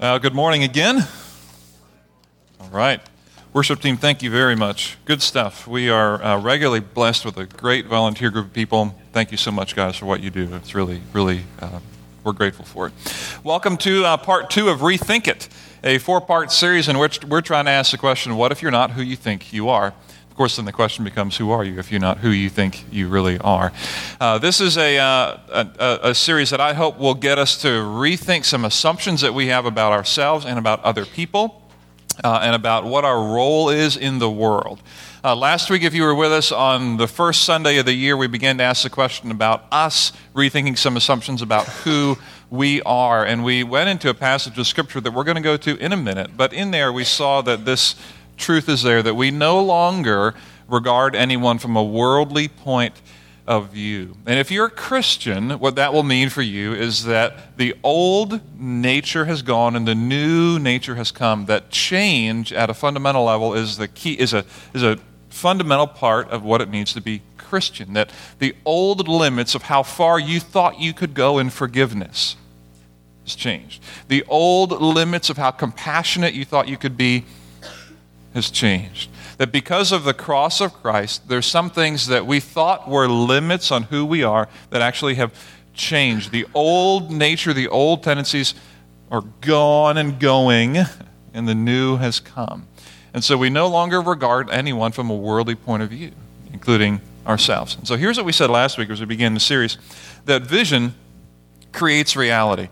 Uh, good morning again. All right. Worship team, thank you very much. Good stuff. We are uh, regularly blessed with a great volunteer group of people. Thank you so much, guys, for what you do. It's really, really, uh, we're grateful for it. Welcome to uh, part two of Rethink It, a four part series in which we're trying to ask the question what if you're not who you think you are? Of course, then the question becomes who are you if you're not who you think you really are? Uh, this is a, uh, a, a, series that I hope will get us to rethink some assumptions that we have about ourselves and about other people uh, and about what our role is in the world. Uh, last week, if you were with us on the first Sunday of the year, we began to ask the question about us rethinking some assumptions about who we are. And we went into a passage of Scripture that we're going to go to in a minute. But in there, we saw that this truth is there that we no longer regard anyone from a worldly point of view. And if you're a Christian, what that will mean for you is that the old nature has gone and the new nature has come. That change at a fundamental level is the key is a is a fundamental part of what it means to be Christian. That the old limits of how far you thought you could go in forgiveness has changed. The old limits of how compassionate you thought you could be has changed. That because of the cross of Christ, there's some things that we thought were limits on who we are that actually have changed. The old nature, the old tendencies are gone and going, and the new has come. And so we no longer regard anyone from a worldly point of view, including ourselves. And so here's what we said last week as we began the series that vision creates reality.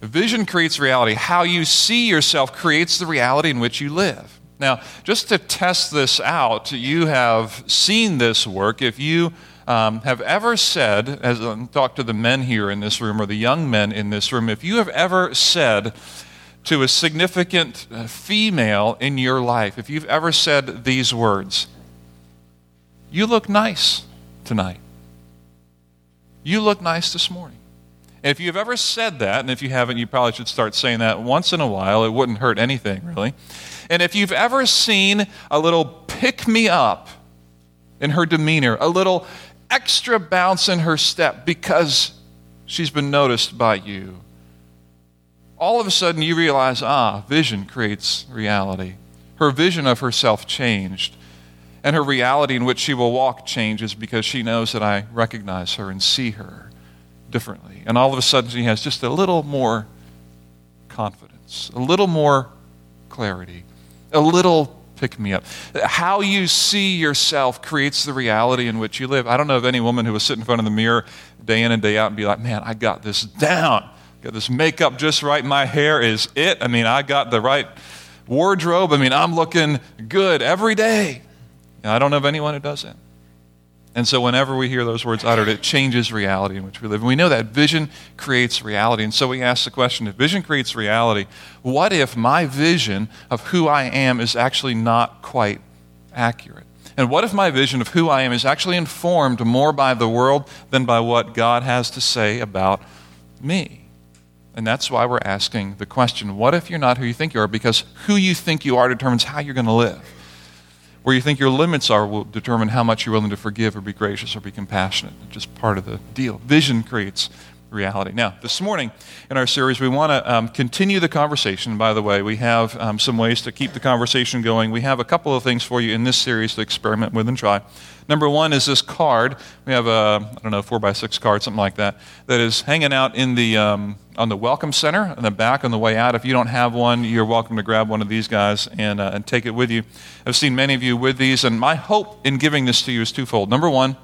Vision creates reality. How you see yourself creates the reality in which you live. Now, just to test this out, you have seen this work. If you um, have ever said, as I talk to the men here in this room or the young men in this room, if you have ever said to a significant uh, female in your life, if you've ever said these words, you look nice tonight. You look nice this morning. If you've ever said that, and if you haven't, you probably should start saying that once in a while. It wouldn't hurt anything, really. And if you've ever seen a little pick me up in her demeanor, a little extra bounce in her step because she's been noticed by you, all of a sudden you realize ah, vision creates reality. Her vision of herself changed. And her reality in which she will walk changes because she knows that I recognize her and see her differently. And all of a sudden she has just a little more confidence, a little more clarity a little pick me up. How you see yourself creates the reality in which you live. I don't know of any woman who would sit in front of the mirror day in and day out and be like, man, I got this down. Got this makeup just right. My hair is it. I mean, I got the right wardrobe. I mean, I'm looking good every day. I don't know of anyone who does that. And so, whenever we hear those words uttered, it changes reality in which we live. And we know that vision creates reality. And so, we ask the question if vision creates reality, what if my vision of who I am is actually not quite accurate? And what if my vision of who I am is actually informed more by the world than by what God has to say about me? And that's why we're asking the question what if you're not who you think you are? Because who you think you are determines how you're going to live. Where you think your limits are will determine how much you're willing to forgive or be gracious or be compassionate. It's just part of the deal. Vision creates reality. Now, this morning in our series, we want to um, continue the conversation. By the way, we have um, some ways to keep the conversation going. We have a couple of things for you in this series to experiment with and try. Number one is this card. We have a, I don't know, four by six card, something like that, that is hanging out in the, um, on the Welcome Center in the back on the way out. If you don't have one, you're welcome to grab one of these guys and, uh, and take it with you. I've seen many of you with these, and my hope in giving this to you is twofold. Number one,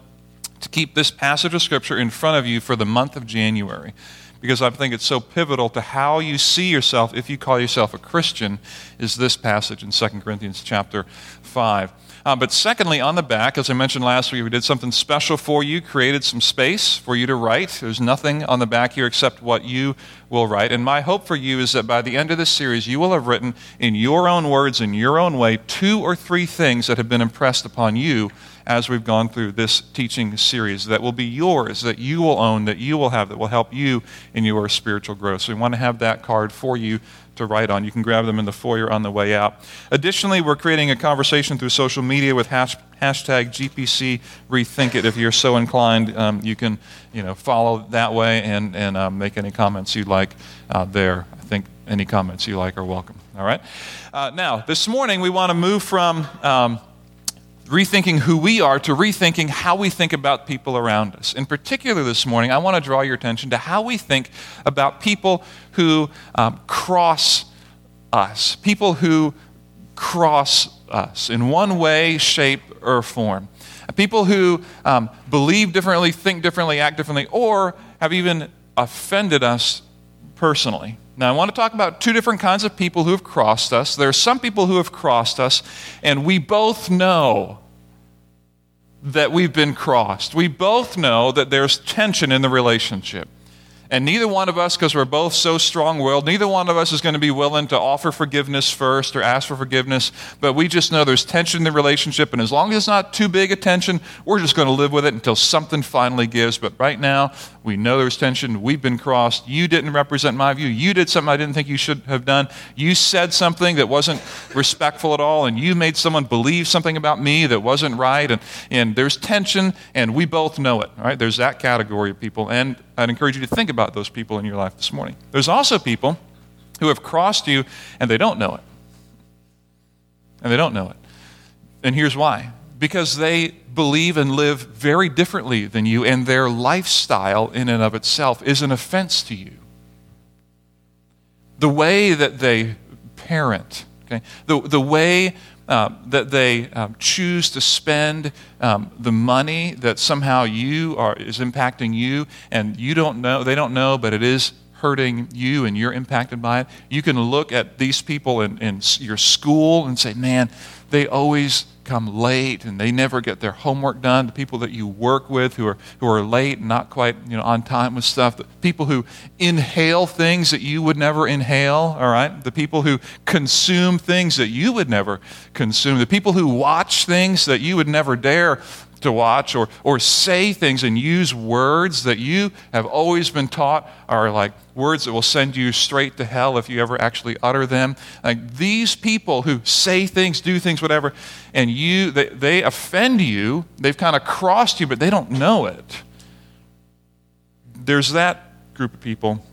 to keep this passage of Scripture in front of you for the month of January because I think it's so pivotal to how you see yourself if you call yourself a Christian is this passage in 2 Corinthians chapter 5. Uh, but secondly, on the back, as I mentioned last week, we did something special for you, created some space for you to write. There's nothing on the back here except what you will write. And my hope for you is that by the end of this series, you will have written in your own words, in your own way, two or three things that have been impressed upon you as we've gone through this teaching series that will be yours, that you will own, that you will have, that will help you in your spiritual growth. So we want to have that card for you to write on. You can grab them in the foyer on the way out. Additionally, we're creating a conversation through social media with hash, hashtag GPC Rethink It. If you're so inclined, um, you can you know follow that way and and um, make any comments you'd like uh, there. I think any comments you like are welcome. All right? Uh, now, this morning we want to move from um, rethinking who we are to rethinking how we think about people around us. In particular, this morning, I want to draw your attention to how we think about people who um, cross us, people who cross us in one way, shape, or form. People who um, believe differently, think differently, act differently, or have even offended us personally. Now, I want to talk about two different kinds of people who have crossed us. There are some people who have crossed us, and we both know that we've been crossed. We both know that there's tension in the relationship. And neither one of us, because we're both so strong willed, neither one of us is going to be willing to offer forgiveness first or ask for forgiveness. But we just know there's tension in the relationship. And as long as it's not too big a tension, we're just going to live with it until something finally gives. But right now, we know there's tension. We've been crossed. You didn't represent my view. You did something I didn't think you should have done. You said something that wasn't respectful at all. And you made someone believe something about me that wasn't right. And, and there's tension, and we both know it. Right? There's that category of people. And I'd encourage you to think about those people in your life this morning. There's also people who have crossed you and they don't know it. And they don't know it. And here's why because they believe and live very differently than you, and their lifestyle in and of itself is an offense to you. The way that they parent, okay, the, the way uh, that they um, choose to spend um, the money that somehow you are is impacting you and you don't know they don't know but it is hurting you and you're impacted by it you can look at these people in, in your school and say man they always come late and they never get their homework done. The people that you work with who are, who are late and not quite you know, on time with stuff. The people who inhale things that you would never inhale, all right? The people who consume things that you would never consume. The people who watch things that you would never dare to watch or, or say things and use words that you have always been taught are like words that will send you straight to hell if you ever actually utter them. Like these people who say things, do things, whatever, and you they, they offend you, they've kind of crossed you, but they don't know it. There's that group of people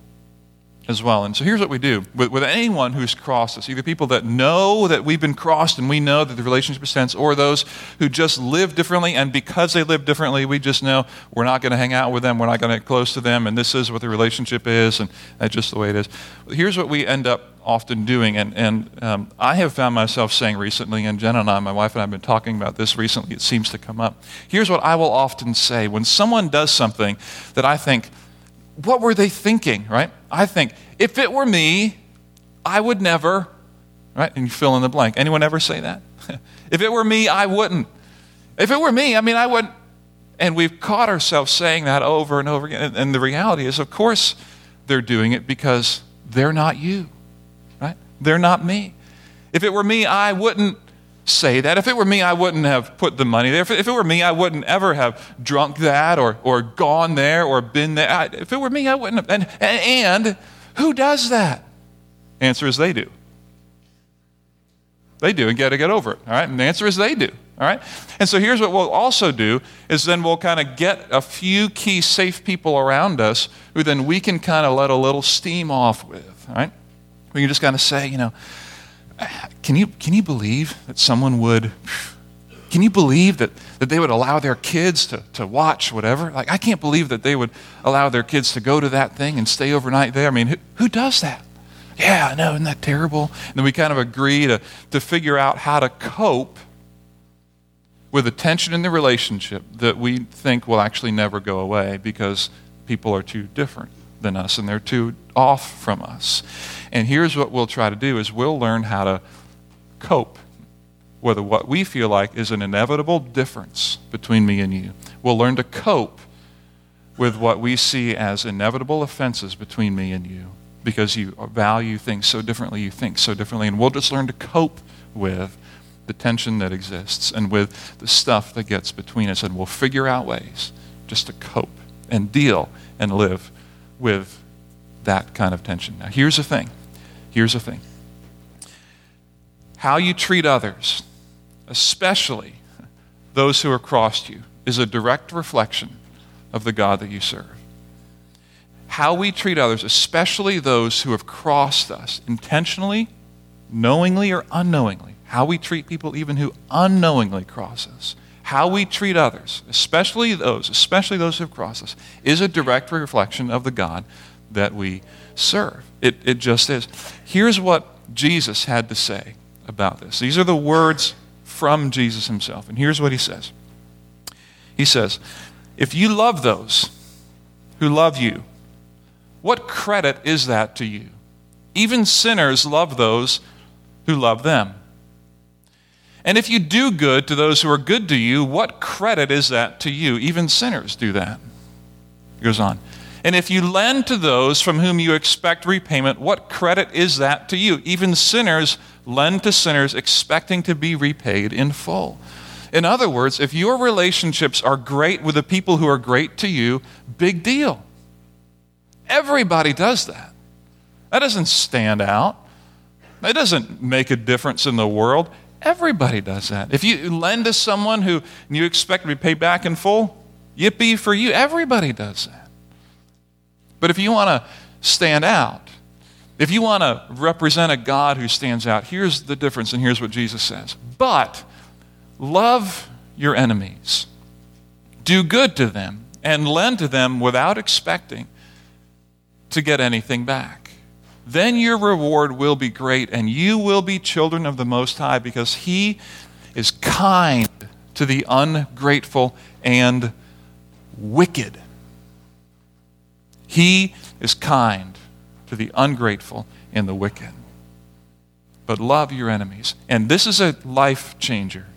as well. And so here's what we do with, with, anyone who's crossed us either people that know that we've been crossed and we know that the relationship is tense, or those who just live differently, and because they live differently, we just know we're not going to hang out with them, we're not going to get close to them, and this is what the relationship is, and that's just the way it is. Here's what we end up often doing, and, and um, I have found myself saying recently, and Jen and I, my wife and I, have been talking about this recently, it seems to come up. Here's what I will often say when someone does something that I think, what were they thinking, right? I think, if it were me, I would never, right? And you fill in the blank. Anyone ever say that? if it were me, I wouldn't. If it were me, I mean, I wouldn't. And we've caught ourselves saying that over and over again. And the reality is, of course, they're doing it because they're not you, right? They're not me. If it were me, I wouldn't say that. If it were me, I wouldn't have put the money there. If it, were me, I wouldn't ever have drunk that or, or gone there or been there. I, if it were me, I wouldn't have. And, and who does that? Answer is they do. They do and got to get over it. All right. And the answer is they do. All right. And so here's what we'll also do is then we'll kind of get a few key safe people around us who then we can kind of let a little steam off with. All right. We can just kind of say, you know, can you, can you believe that someone would, can you believe that, that they would allow their kids to, to watch whatever? Like, I can't believe that they would allow their kids to go to that thing and stay overnight there. I mean, who, who does that? Yeah, I know, isn't that terrible? And then we kind of agree to, to figure out how to cope with the tension in the relationship that we think will actually never go away because people are too different than us and they're too off from us. And here's what we'll try to do is we'll learn how to cope with what we feel like is an inevitable difference between me and you. We'll learn to cope with what we see as inevitable offenses between me and you because you value things so differently, you think so differently, and we'll just learn to cope with the tension that exists and with the stuff that gets between us, and we'll figure out ways just to cope and deal and live with that kind of tension. Now, here's the thing Here's the thing how you treat others, especially those who are crossed you, is a direct reflection of the God that you serve. how we treat others, especially those who have crossed us intentionally, knowingly, or unknowingly, how we treat people even who unknowingly cross us, how we treat others, especially those, especially those who have crossed us, is a direct reflection of the God that we serve. It, it just is. Here's what Jesus had to say about this. These are the words from Jesus himself. And here's what he says He says, If you love those who love you, what credit is that to you? Even sinners love those who love them. And if you do good to those who are good to you, what credit is that to you? Even sinners do that. He goes on. And if you lend to those from whom you expect repayment, what credit is that to you? Even sinners lend to sinners expecting to be repaid in full. In other words, if your relationships are great with the people who are great to you, big deal. Everybody does that. That doesn't stand out. That doesn't make a difference in the world. Everybody does that. If you lend to someone who you expect to be paid back in full, yippee for you. Everybody does that. But if you want to stand out, if you want to represent a God who stands out, here's the difference, and here's what Jesus says. But love your enemies, do good to them, and lend to them without expecting to get anything back. Then your reward will be great, and you will be children of the Most High, because He is kind to the ungrateful and wicked. He is kind to the ungrateful and the wicked. But love your enemies. And this is a life changer,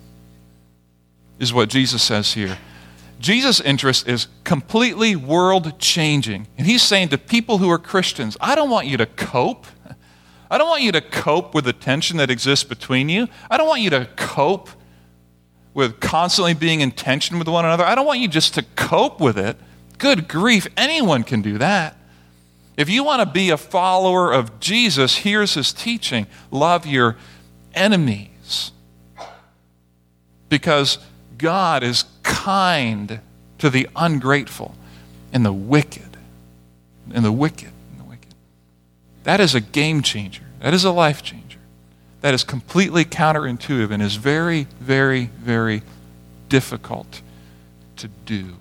is what Jesus says here. Jesus' interest is completely world changing. And he's saying to people who are Christians, I don't want you to cope. I don't want you to cope with the tension that exists between you. I don't want you to cope with constantly being in tension with one another. I don't want you just to cope with it. Good grief, anyone can do that. If you want to be a follower of Jesus, here's his teaching love your enemies. Because God is kind to the ungrateful and the wicked. And the wicked. And the wicked. That is a game changer. That is a life changer. That is completely counterintuitive and is very, very, very difficult to do.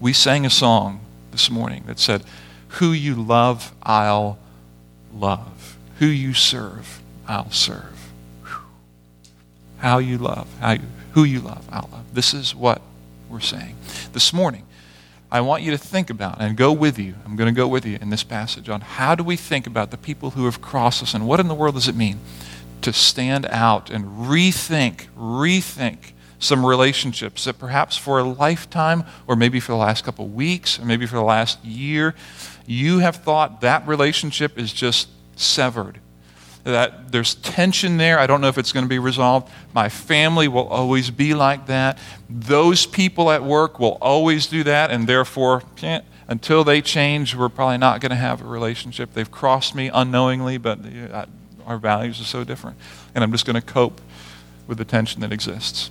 We sang a song this morning that said, Who you love, I'll love. Who you serve, I'll serve. How you love, how you, who you love, I'll love. This is what we're saying. This morning, I want you to think about and go with you. I'm going to go with you in this passage on how do we think about the people who have crossed us and what in the world does it mean to stand out and rethink, rethink some relationships that perhaps for a lifetime, or maybe for the last couple weeks, or maybe for the last year, you have thought that relationship is just severed. That there's tension there. I don't know if it's going to be resolved. My family will always be like that. Those people at work will always do that, and therefore, until they change, we're probably not going to have a relationship. They've crossed me unknowingly, but uh, our values are so different. And I'm just going to cope with the tension that exists.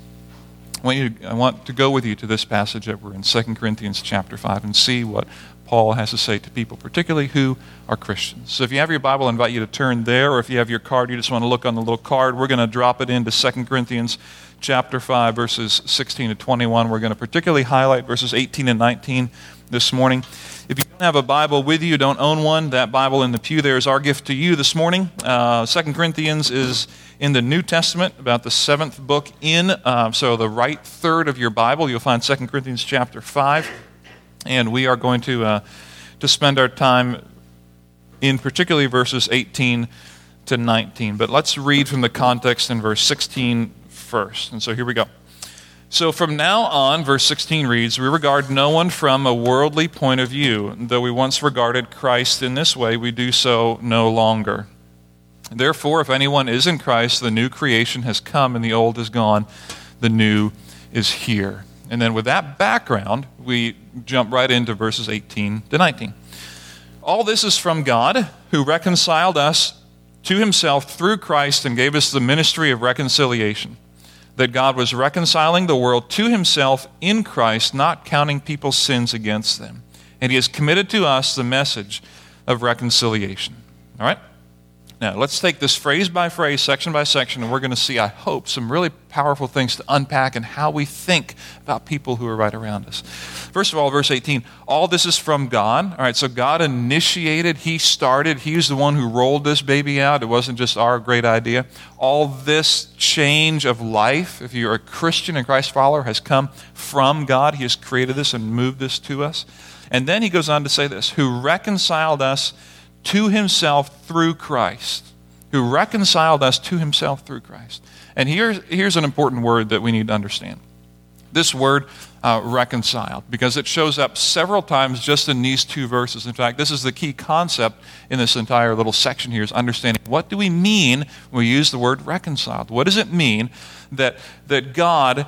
I want, you to, I want to go with you to this passage that we're in 2 Corinthians chapter 5 and see what Paul has to say to people, particularly who are Christians. So if you have your Bible, I invite you to turn there, or if you have your card, you just want to look on the little card. We're going to drop it into 2 Corinthians chapter 5, verses 16 to 21. We're going to particularly highlight verses 18 and 19 this morning. If you don't have a Bible with you, don't own one, that Bible in the pew there is our gift to you this morning. Uh, 2 Corinthians is in the New Testament, about the seventh book in. Uh, so, the right third of your Bible, you'll find 2 Corinthians chapter 5. And we are going to, uh, to spend our time in particularly verses 18 to 19. But let's read from the context in verse 16 first. And so here we go. So from now on, verse 16 reads, We regard no one from a worldly point of view. Though we once regarded Christ in this way, we do so no longer. Therefore, if anyone is in Christ, the new creation has come and the old is gone, the new is here. And then with that background, we jump right into verses 18 to 19. All this is from God, who reconciled us to himself through Christ and gave us the ministry of reconciliation. That God was reconciling the world to himself in Christ, not counting people's sins against them and he has committed to us the message of reconciliation. All right? Now, let's take this phrase by phrase, section by section, and we're going to see, I hope, some really powerful things to unpack and how we think about people who are right around us. First of all, verse 18, all this is from God. All right, so God initiated, He started, He's the one who rolled this baby out. It wasn't just our great idea. All this change of life, if you're a Christian and Christ follower, has come from God. He has created this and moved this to us. And then He goes on to say this who reconciled us to himself through Christ, who reconciled us to himself through Christ. And here's, here's an important word that we need to understand this word uh, reconciled, because it shows up several times just in these two verses. In fact, this is the key concept in this entire little section here is understanding what do we mean when we use the word reconciled? What does it mean that, that God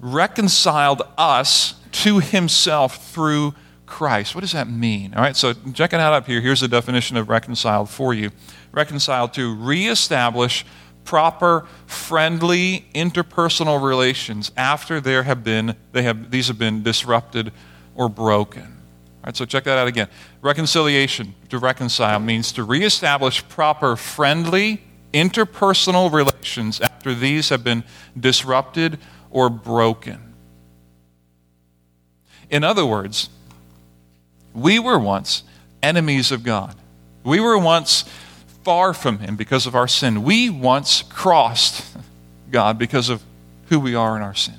reconciled us to himself through Christ. What does that mean? All right, so check it out up here. Here's the definition of reconciled for you reconciled to reestablish proper, friendly, interpersonal relations after there have been, they have, these have been disrupted or broken. All right, so check that out again. Reconciliation, to reconcile, means to reestablish proper, friendly, interpersonal relations after these have been disrupted or broken. In other words, we were once enemies of God. We were once far from Him because of our sin. We once crossed God because of who we are in our sin.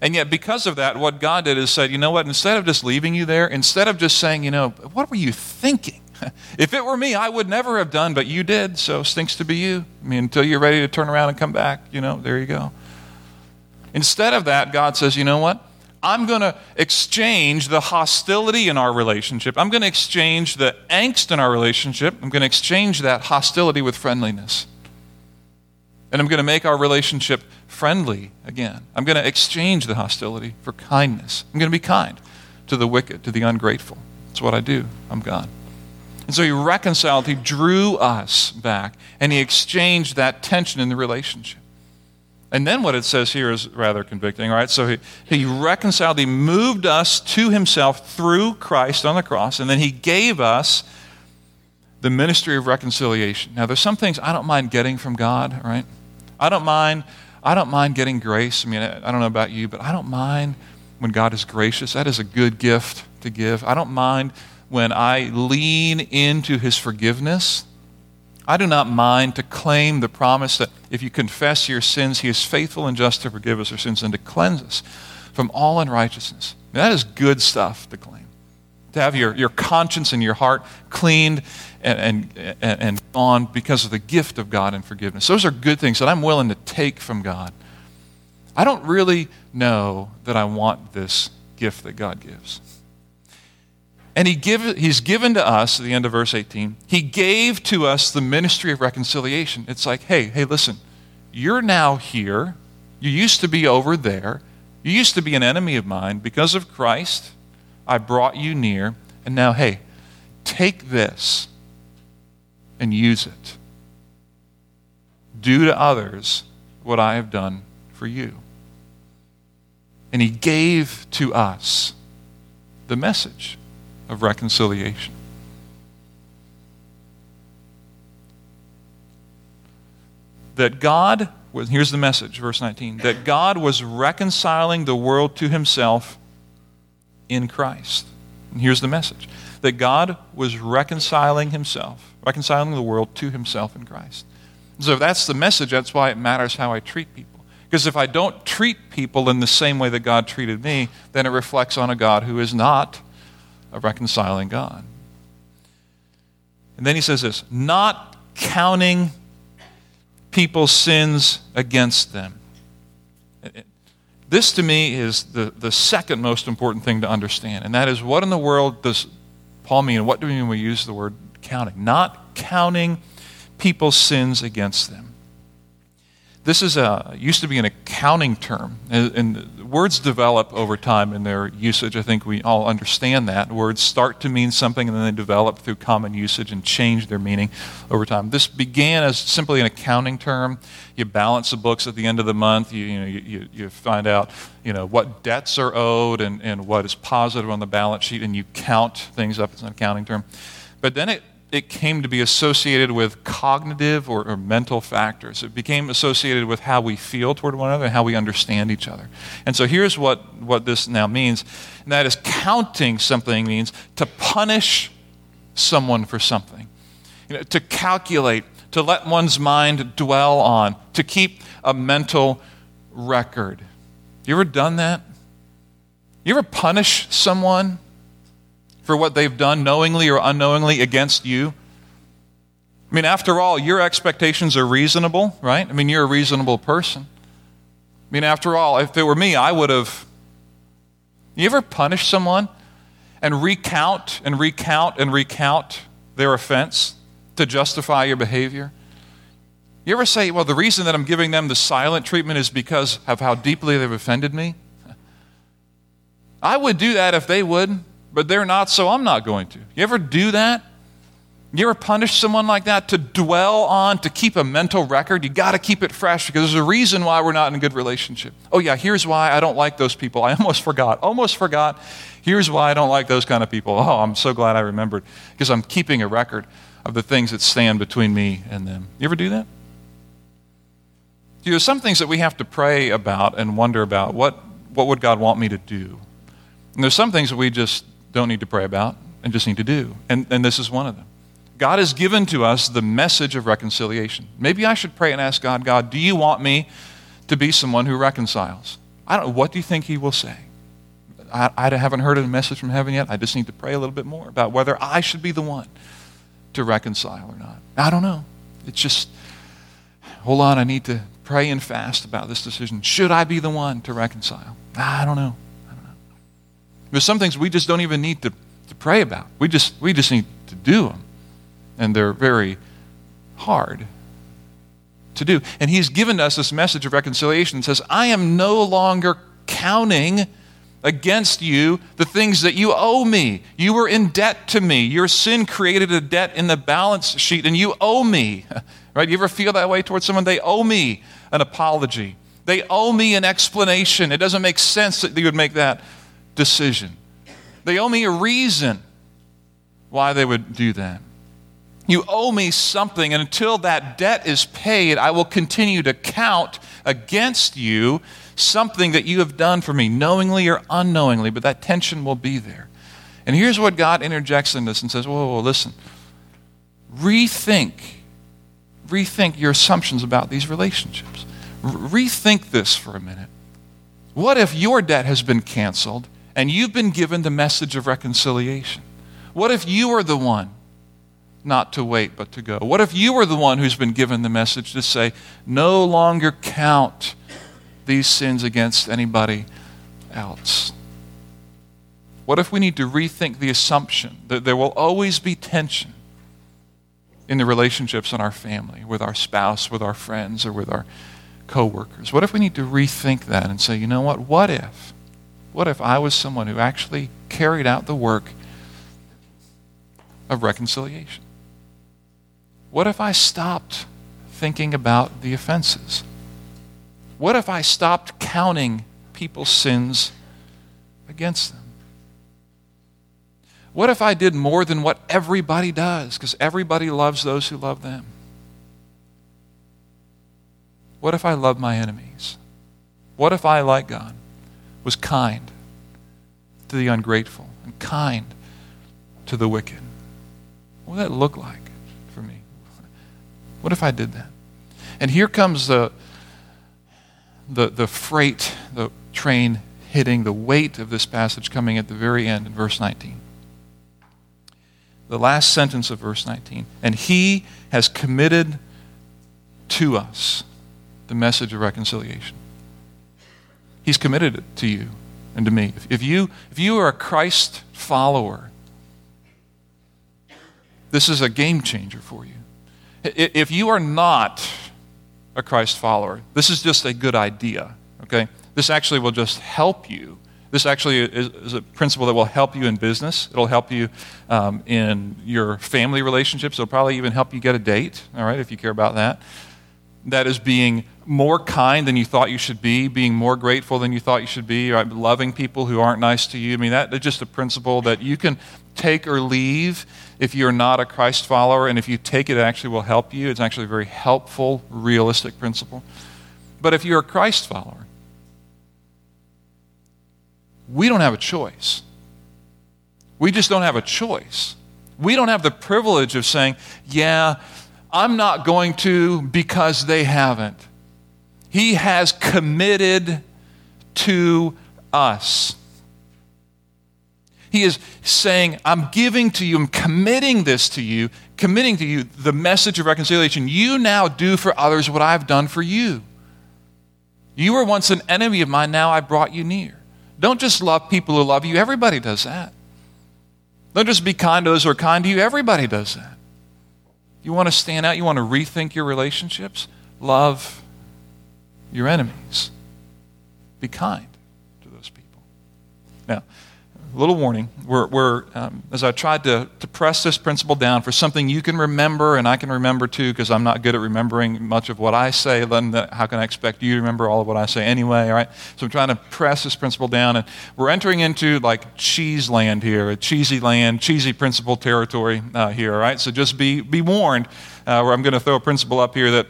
And yet, because of that, what God did is said, you know what, instead of just leaving you there, instead of just saying, you know, what were you thinking? if it were me, I would never have done, but you did, so stinks to be you. I mean, until you're ready to turn around and come back, you know, there you go. Instead of that, God says, you know what? I'm going to exchange the hostility in our relationship. I'm going to exchange the angst in our relationship. I'm going to exchange that hostility with friendliness. And I'm going to make our relationship friendly again. I'm going to exchange the hostility for kindness. I'm going to be kind to the wicked, to the ungrateful. That's what I do. I'm God. And so he reconciled, he drew us back, and he exchanged that tension in the relationship. And then what it says here is rather convicting, right? So he, he reconciled, he moved us to himself through Christ on the cross, and then he gave us the ministry of reconciliation. Now, there's some things I don't mind getting from God, right? I don't mind, I don't mind getting grace. I mean, I don't know about you, but I don't mind when God is gracious. That is a good gift to give. I don't mind when I lean into his forgiveness. I do not mind to claim the promise that if you confess your sins, He is faithful and just to forgive us our sins and to cleanse us from all unrighteousness. That is good stuff to claim. To have your, your conscience and your heart cleaned and, and, and on because of the gift of God and forgiveness. Those are good things that I'm willing to take from God. I don't really know that I want this gift that God gives. And he give, he's given to us, at the end of verse 18, he gave to us the ministry of reconciliation. It's like, hey, hey, listen, you're now here. You used to be over there. You used to be an enemy of mine. Because of Christ, I brought you near. And now, hey, take this and use it. Do to others what I have done for you. And he gave to us the message of reconciliation. That God, was, here's the message, verse 19, that God was reconciling the world to himself in Christ. And here's the message that God was reconciling himself, reconciling the world to himself in Christ. So if that's the message, that's why it matters how I treat people. Because if I don't treat people in the same way that God treated me, then it reflects on a God who is not of reconciling God. And then he says this not counting people's sins against them. This to me is the, the second most important thing to understand, and that is what in the world does Paul mean? What do we mean when we use the word counting? Not counting people's sins against them. This is a, used to be an accounting term, and, and, words develop over time in their usage. I think we all understand that. Words start to mean something and then they develop through common usage and change their meaning over time. This began as simply an accounting term. You balance the books at the end of the month, you, you, know, you, you find out you know, what debts are owed and, and what is positive on the balance sheet, and you count things up. It's an accounting term. But then it it came to be associated with cognitive or, or, mental factors. It became associated with how we feel toward one another and how we understand each other. And so here's what, what this now means, and that is counting something means to punish someone for something, you know, to calculate, to let one's mind dwell on, to keep a mental record. You ever done that? You ever punish someone? For what they've done knowingly or unknowingly against you? I mean, after all, your expectations are reasonable, right? I mean, you're a reasonable person. I mean, after all, if it were me, I would have. You ever punish someone and recount and recount and recount their offense to justify your behavior? You ever say, well, the reason that I'm giving them the silent treatment is because of how deeply they've offended me? I would do that if they would but they're not, so I'm not going to. You ever do that? You ever punish someone like that to dwell on, to keep a mental record? You got to keep it fresh because there's a reason why we're not in a good relationship. Oh, yeah, here's why I don't like those people. I almost forgot. Almost forgot. Here's why I don't like those kind of people. Oh, I'm so glad I remembered because I'm keeping a record of the things that stand between me and them. You ever do that? There's some things that we have to pray about and wonder about. What, what would God want me to do? And there's some things that we just don't need to pray about and just need to do. And, and this is one of them. God has given to us the message of reconciliation. Maybe I should pray and ask God, God, do you want me to be someone who reconciles? I don't know. What do you think He will say? I, I haven't heard a message from heaven yet. I just need to pray a little bit more about whether I should be the one to reconcile or not. I don't know. It's just, hold on, I need to pray and fast about this decision. Should I be the one to reconcile? I don't know. There's some things we just don't even need to, to pray about. We just, we just need to do them. And they're very hard to do. And he's given us this message of reconciliation and says, I am no longer counting against you the things that you owe me. You were in debt to me. Your sin created a debt in the balance sheet, and you owe me. Right? You ever feel that way towards someone? They owe me an apology. They owe me an explanation. It doesn't make sense that you would make that decision. They owe me a reason why they would do that. You owe me something, and until that debt is paid, I will continue to count against you something that you have done for me, knowingly or unknowingly, but that tension will be there. And here's what God interjects in this and says, Whoa, whoa, listen. Rethink, rethink your assumptions about these relationships. rethink this for a minute. What if your debt has been canceled and you've been given the message of reconciliation? What if you are the one not to wait but to go? What if you are the one who's been given the message to say, no longer count these sins against anybody else? What if we need to rethink the assumption that there will always be tension in the relationships in our family, with our spouse, with our friends, or with our coworkers? What if we need to rethink that and say, you know what? What if? What if I was someone who actually carried out the work of reconciliation? What if I stopped thinking about the offenses? What if I stopped counting people's sins against them? What if I did more than what everybody does? Because everybody loves those who love them. What if I loved my enemies? What if I, like God, was kind to the ungrateful and kind to the wicked. What would that look like for me? What if I did that? And here comes the, the, the freight, the train hitting, the weight of this passage coming at the very end in verse 19. The last sentence of verse 19. And he has committed to us the message of reconciliation. He's committed it to you and to me. If you, if you are a Christ follower, this is a game changer for you. If you are not a Christ follower. This is just a good idea, okay? This actually will just help you. This actually is, is a principle that will help you in business. It'll help you um, in your family relationships. It'll probably even help you get a date, all right, if you care about that. That is being more kind than you thought you should be, being more grateful than you thought you should be, right? loving people who aren't nice to you. I mean, that's just a principle that you can take or leave if you're not a Christ follower, and if you take it, it actually will help you. It's actually a very helpful, realistic principle. But if you're a Christ follower, we don't have a choice. We just don't have a choice. We don't have the privilege of saying, yeah, I'm not going to because they haven't. He has committed to us. He is saying, I'm giving to you, I'm committing this to you, committing to you the message of reconciliation. You now do for others what I've done for you. You were once an enemy of mine, now I brought you near. Don't just love people who love you, everybody does that. Don't just be kind to those who are kind to you, everybody does that. You want to stand out, you want to rethink your relationships, love your enemies. Be kind a little warning. We're, we're um, as I tried to, to press this principle down for something you can remember and I can remember too, because I'm not good at remembering much of what I say. Then how can I expect you to remember all of what I say anyway? All right. So I'm trying to press this principle down, and we're entering into like cheese land here, a cheesy land, cheesy principle territory uh, here. All right. So just be be warned. Uh, where I'm going to throw a principle up here that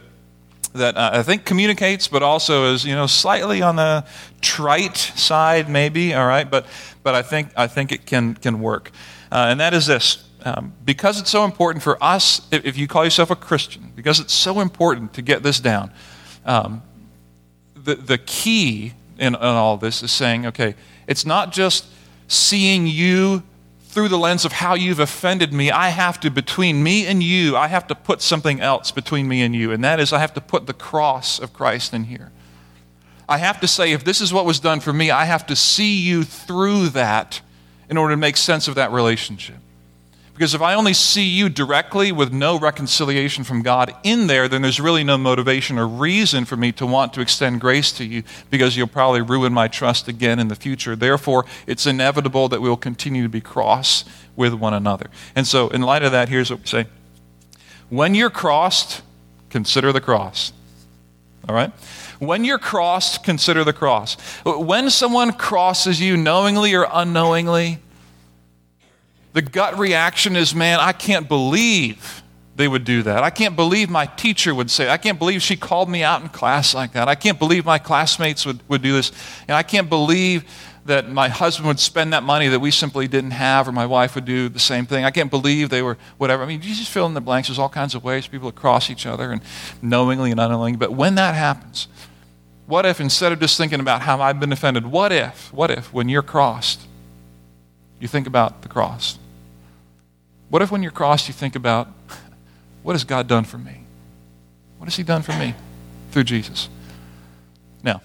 that uh, I think communicates, but also is you know slightly on the trite side, maybe. All right, but but I think I think it can can work, uh, and that is this. Um, because it's so important for us, if, if, you call yourself a Christian, because it's so important to get this down, um, the, the key in, in all this is saying, okay, it's not just seeing you through the lens of how you've offended me, I have to, between me and you, I have to put something else between me and you. And that is, I have to put the cross of Christ in here. I have to say, if this is what was done for me, I have to see you through that in order to make sense of that relationship. Because if I only see you directly with no reconciliation from God in there, then there's really no motivation or reason for me to want to extend grace to you because you'll probably ruin my trust again in the future. Therefore, it's inevitable that we'll continue to be cross with one another. And so, in light of that, here's what we say When you're crossed, consider the cross. All right? When you're crossed, consider the cross. When someone crosses you knowingly or unknowingly, the gut reaction is, man, I can't believe they would do that. I can't believe my teacher would say, I can't believe she called me out in class like that. I can't believe my classmates would, would do this. And I can't believe that my husband would spend that money that we simply didn't have, or my wife would do the same thing. I can't believe they were whatever. I mean, you just fill in the blanks. There's all kinds of ways people cross each other and knowingly and unknowingly. But when that happens, what if instead of just thinking about how I've been offended, what if, what if when you're crossed, you think about the cross? What if when you're crossed, you think about, what has God done for me? What has He done for me through Jesus? Now,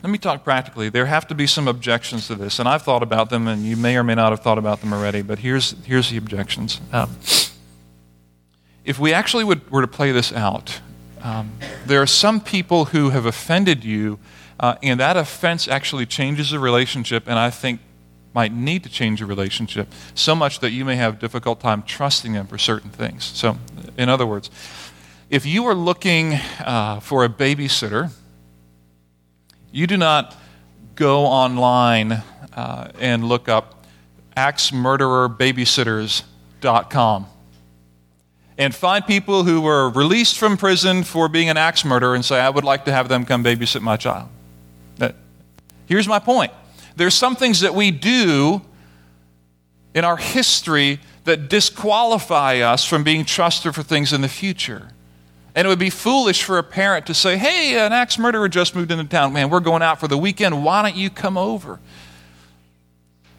let me talk practically. There have to be some objections to this, and I've thought about them, and you may or may not have thought about them already, but here's, here's the objections. Um, if we actually would, were to play this out, um, there are some people who have offended you, uh, and that offense actually changes the relationship, and I think might need to change your relationship so much that you may have a difficult time trusting them for certain things. So, in other words, if you are looking uh, for a babysitter, you do not go online uh, and look up axemurdererbabysitters.com and find people who were released from prison for being an axe murderer and say, I would like to have them come babysit my child. Here's my point there's some things that we do in our history that disqualify us from being trusted for things in the future. And it would be foolish for a parent to say, Hey, an axe murderer just moved into town. Man, we're going out for the weekend. Why don't you come over?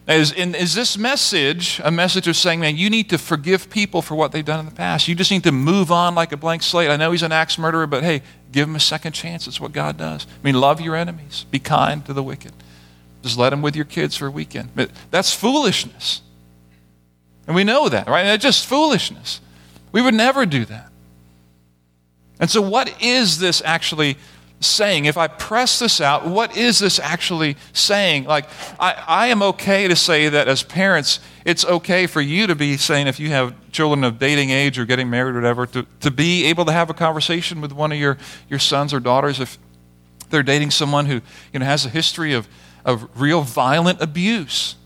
Is, is this message a message of saying, man, you need to forgive people for what they've done in the past? You just need to move on like a blank slate. I know he's an axe murderer, but hey, give him a second chance. It's what God does. I mean, love your enemies, be kind to the wicked. Just let them with your kids for a weekend. That's foolishness. And we know that, right? That's just foolishness. We would never do that. And so, what is this actually saying? If I press this out, what is this actually saying? Like, I, I am okay to say that as parents, it's okay for you to be saying, if you have children of dating age or getting married or whatever, to, to be able to have a conversation with one of your, your sons or daughters if they're dating someone who you know, has a history of, of real violent abuse.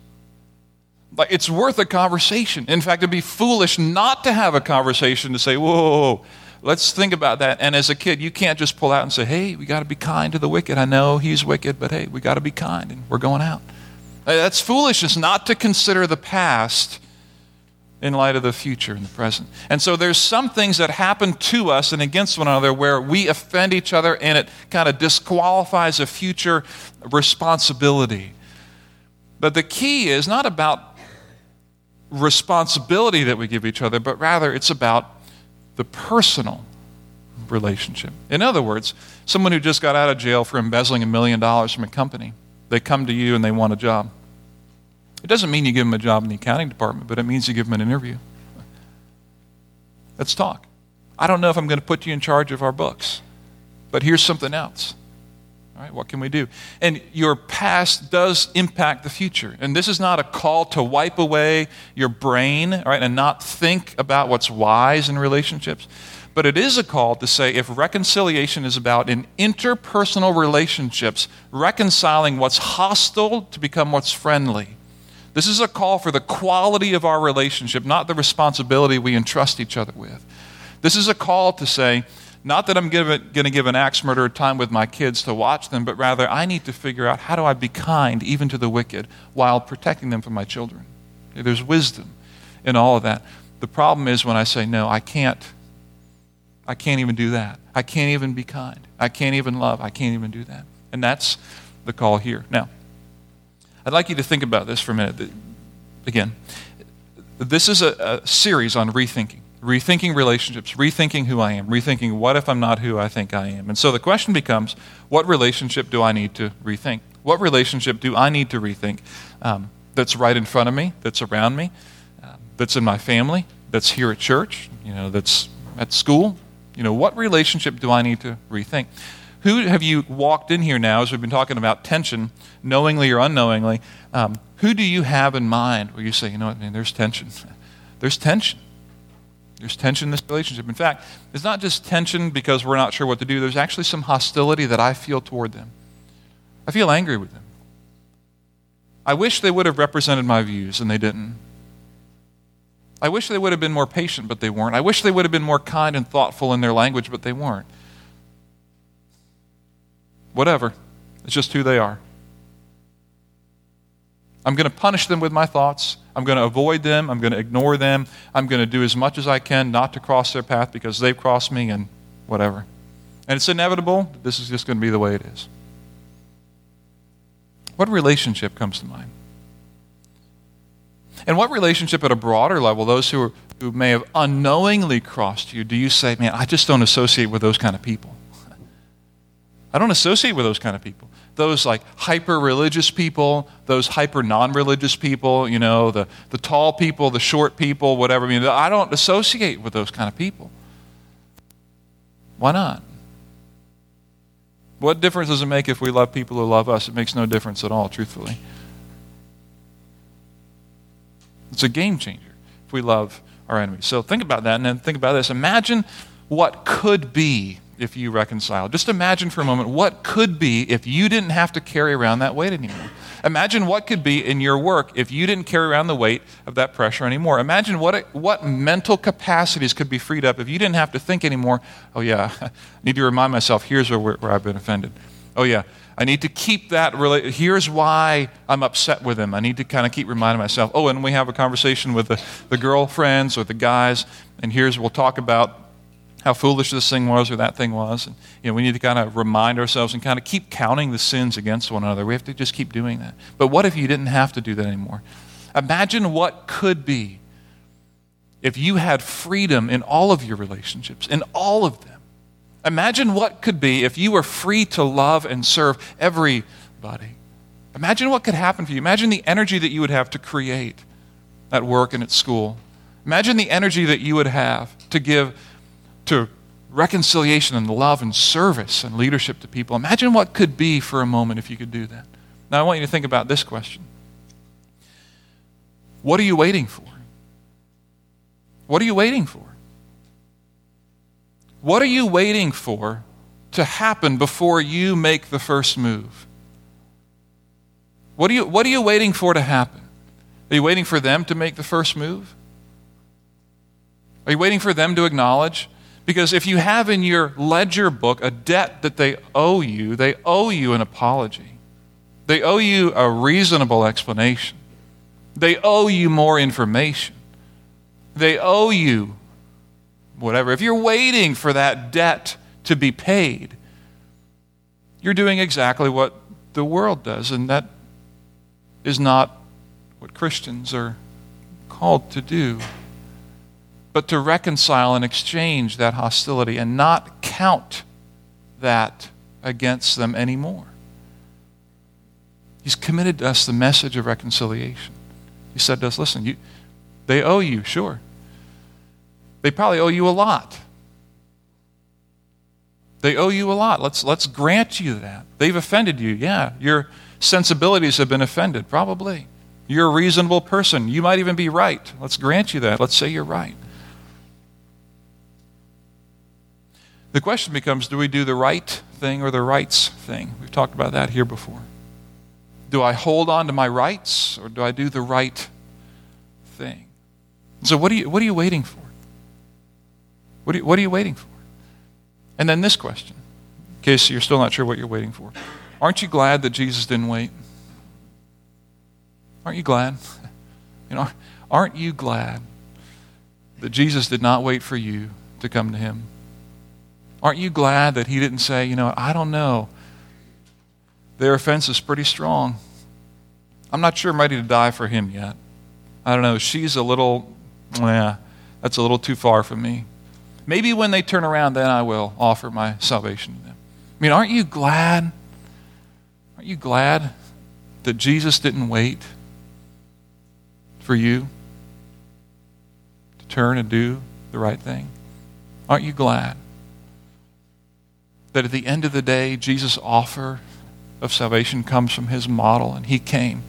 Like, it's worth a conversation. In fact, it'd be foolish not to have a conversation to say, whoa, whoa, whoa Let's think about that. And as a kid, you can't just pull out and say, hey, we got to be kind to the wicked. I know he's wicked, but hey, we got to be kind, and we're going out. That's foolishness not to consider the past in light of the future and the present. And so there's some things that happen to us and against one another where we offend each other and it kind of disqualifies a future responsibility. But the key is not about responsibility that we give each other, but rather it's about the personal relationship. In other words, someone who just got out of jail for embezzling a million dollars from a company, they come to you and they want a job. It doesn't mean you give them a job in the accounting department, but it means you give them an interview. Let's talk. I don't know if I'm going to put you in charge of our books, but here's something else. All right, what can we do? And your past does impact the future. And this is not a call to wipe away your brain, all right, and not think about what's wise in relationships. But it is a call to say if reconciliation is about in interpersonal relationships, reconciling what's hostile to become what's friendly. This is a call for the quality of our relationship, not the responsibility we entrust each other with. This is a call to say, not that I'm going to give an axe murderer time with my kids to watch them, but rather I need to figure out how do I be kind even to the wicked while protecting them from my children. There's wisdom in all of that. The problem is when I say, no, I can't. I can't even do that. I can't even be kind. I can't even love. I can't even do that. And that's the call here. Now, I'd like you to think about this for a minute. Again, this is a, a series on rethinking rethinking relationships, rethinking who I am, rethinking what if I'm not who I think I am. And so the question becomes what relationship do I need to rethink? What relationship do I need to rethink um, that's right in front of me, that's around me, uh, that's in my family, that's here at church, you know, that's at school? You know, what relationship do I need to rethink? Who have you walked in here now, as we've been talking about tension, knowingly or unknowingly? Um, who do you have in mind where you say, you know what, I mean, there's tension? There's tension. There's tension in this relationship. In fact, it's not just tension because we're not sure what to do, there's actually some hostility that I feel toward them. I feel angry with them. I wish they would have represented my views, and they didn't. I wish they would have been more patient, but they weren't. I wish they would have been more kind and thoughtful in their language, but they weren't. Whatever. It's just who they are. I'm going to punish them with my thoughts. I'm going to avoid them. I'm going to ignore them. I'm going to do as much as I can not to cross their path because they've crossed me and whatever. And it's inevitable. This is just going to be the way it is. What relationship comes to mind? And what relationship at a broader level, those who, are, who may have unknowingly crossed you, do you say, man, I just don't associate with those kind of people? I don't associate with those kind of people those like hyper religious people, those hyper non religious people, you know, the, the tall people, the short people, whatever. I mean, I don't associate with those kind of people. Why not? What difference does it make if we love people who love us? It makes no difference at all, truthfully. It's a game changer if we love our enemies. So think about that and then think about this. Imagine what could be if you reconcile. Just imagine for a moment what could be if you didn't have to carry around that weight anymore. Imagine what could be in your work if you didn't carry around the weight of that pressure anymore. Imagine what, it, what mental capacities could be freed up if you didn't have to think anymore. Oh, yeah, I need to remind myself here's where, where I've been offended. Oh, yeah, I need to keep that. Rela- here's why I'm upset with him. I need to kind of keep reminding myself. Oh, and we have a conversation with the, the girlfriends or the guys, and here's we'll talk about how foolish this thing was or that thing was. And, you know, we need to kind of remind ourselves and kind of keep counting the sins against one another. We have to just keep doing that. But what if you didn't have to do that anymore? Imagine what could be if you had freedom in all of your relationships, in all of them. Imagine what could be if you were free to love and serve everybody. Imagine what could happen for you. Imagine the energy that you would have to create at work and at school. Imagine the energy that you would have to give to reconciliation and love and service and leadership to people. Imagine what could be for a moment if you could do that. Now, I want you to think about this question What are you waiting for? What are you waiting for? What are you waiting for to happen before you make the first move? What are you, what are you waiting for to happen? Are you waiting for them to make the first move? Are you waiting for them to acknowledge? Because if you have in your ledger book a debt that they owe you, they owe you an apology. They owe you a reasonable explanation. They owe you more information. They owe you whatever. If you're waiting for that debt to be paid, you're doing exactly what the world does, and that is not what Christians are called to do. But to reconcile and exchange that hostility and not count that against them anymore. He's committed to us the message of reconciliation. He said to us, listen, you, they owe you, sure. They probably owe you a lot. They owe you a lot. Let's, let's grant you that. They've offended you. Yeah. Your sensibilities have been offended. Probably. You're a reasonable person. You might even be right. Let's grant you that. Let's say you're right. The question becomes do we do the right thing or the rights thing? We've talked about that here before. Do I hold on to my rights or do I do the right thing? So, what are you, what are you waiting for? What are, you, what are you waiting for? And then this question, in case you're still not sure what you're waiting for. Aren't you glad that Jesus didn't wait? Aren't you glad? You know, aren't you glad that Jesus did not wait for you to come to him? Aren't you glad that he didn't say, you know, I don't know. Their offense is pretty strong. I'm not sure I'm ready to die for him yet. I don't know. She's a little, yeah, that's a little too far for me. Maybe when they turn around, then I will offer my salvation to them. I mean, aren't you glad? Aren't you glad that Jesus didn't wait for you to turn and do the right thing? Aren't you glad that at the end of the day, Jesus' offer of salvation comes from his model, and he came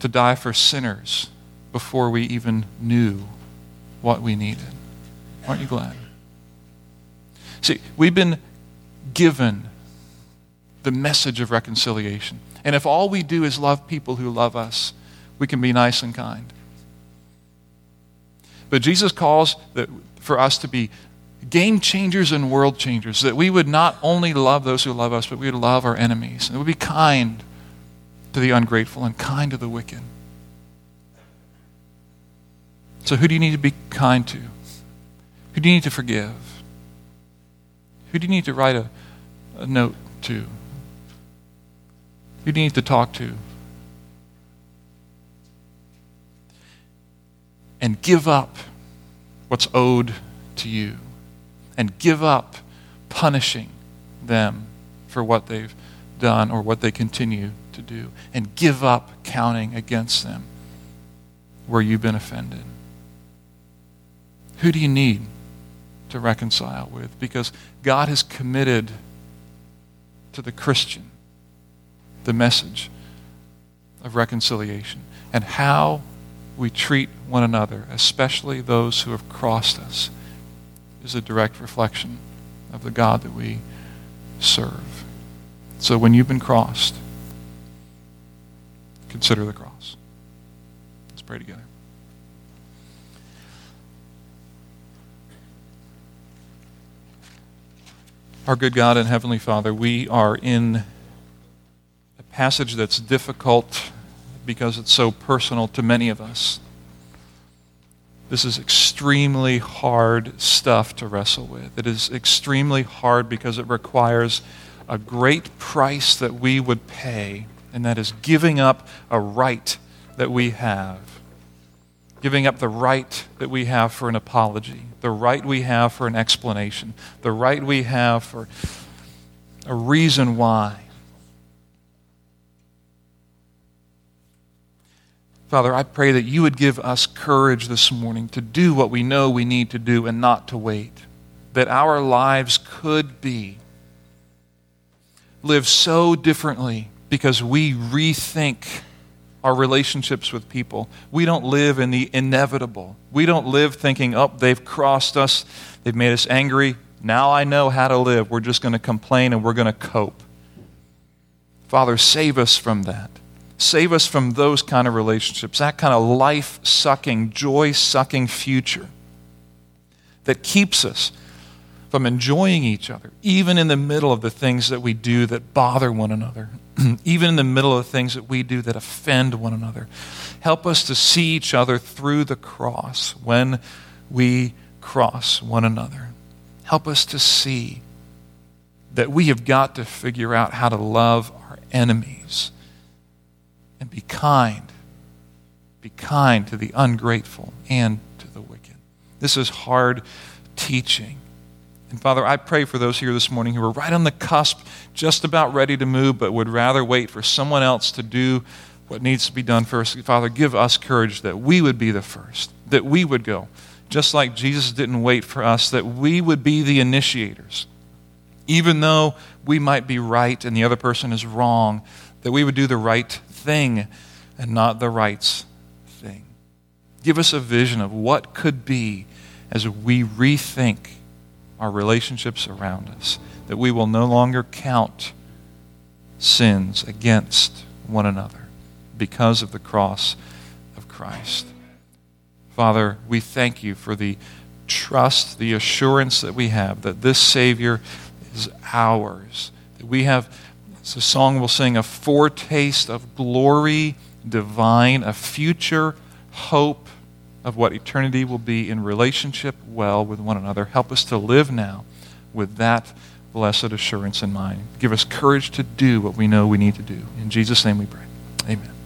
to die for sinners before we even knew what we needed? Aren't you glad? See, we've been given the message of reconciliation. And if all we do is love people who love us, we can be nice and kind. But Jesus calls for us to be game changers and world changers, that we would not only love those who love us, but we would love our enemies. And we would be kind to the ungrateful and kind to the wicked. So, who do you need to be kind to? Who do you need to forgive? Who do you need to write a, a note to? Who do you need to talk to? And give up what's owed to you. And give up punishing them for what they've done or what they continue to do. And give up counting against them where you've been offended. Who do you need? to reconcile with because God has committed to the Christian the message of reconciliation and how we treat one another, especially those who have crossed us, is a direct reflection of the God that we serve. So when you've been crossed, consider the cross. Let's pray together. Our good God and Heavenly Father, we are in a passage that's difficult because it's so personal to many of us. This is extremely hard stuff to wrestle with. It is extremely hard because it requires a great price that we would pay, and that is giving up a right that we have giving up the right that we have for an apology, the right we have for an explanation, the right we have for a reason why. Father, I pray that you would give us courage this morning to do what we know we need to do and not to wait. that our lives could be lived so differently because we rethink our relationships with people. We don't live in the inevitable. We don't live thinking, oh, they've crossed us, they've made us angry. Now I know how to live. We're just going to complain and we're going to cope. Father, save us from that. Save us from those kind of relationships, that kind of life sucking, joy sucking future that keeps us from enjoying each other, even in the middle of the things that we do that bother one another, even in the middle of the things that we do that offend one another. Help us to see each other through the cross when we cross one another. Help us to see that we have got to figure out how to love our enemies be kind. Be kind to the ungrateful and to the wicked. This is hard teaching. And Father, I pray for those here this morning who are right on the cusp, just about ready to move, but would rather wait for someone else to do what needs to be done first. Father, give us courage that we would be the first, that we would go. Just like Jesus didn't wait for us, that we would be the initiators. Even though we might be right and the other person is wrong, that we would do the right thing and not the rights thing. Give us a vision of what could be as we rethink our relationships around us, that we will no longer count sins against one another because of the cross of Christ. Father, we thank you for the trust, the assurance that we have that this Savior is ours. That we have, it's a song we'll sing, a foretaste of glory divine, a future hope of what eternity will be in relationship well with one another. Help us to live now with that blessed assurance in mind. Give us courage to do what we know we need to do. In Jesus' name we pray. Amen.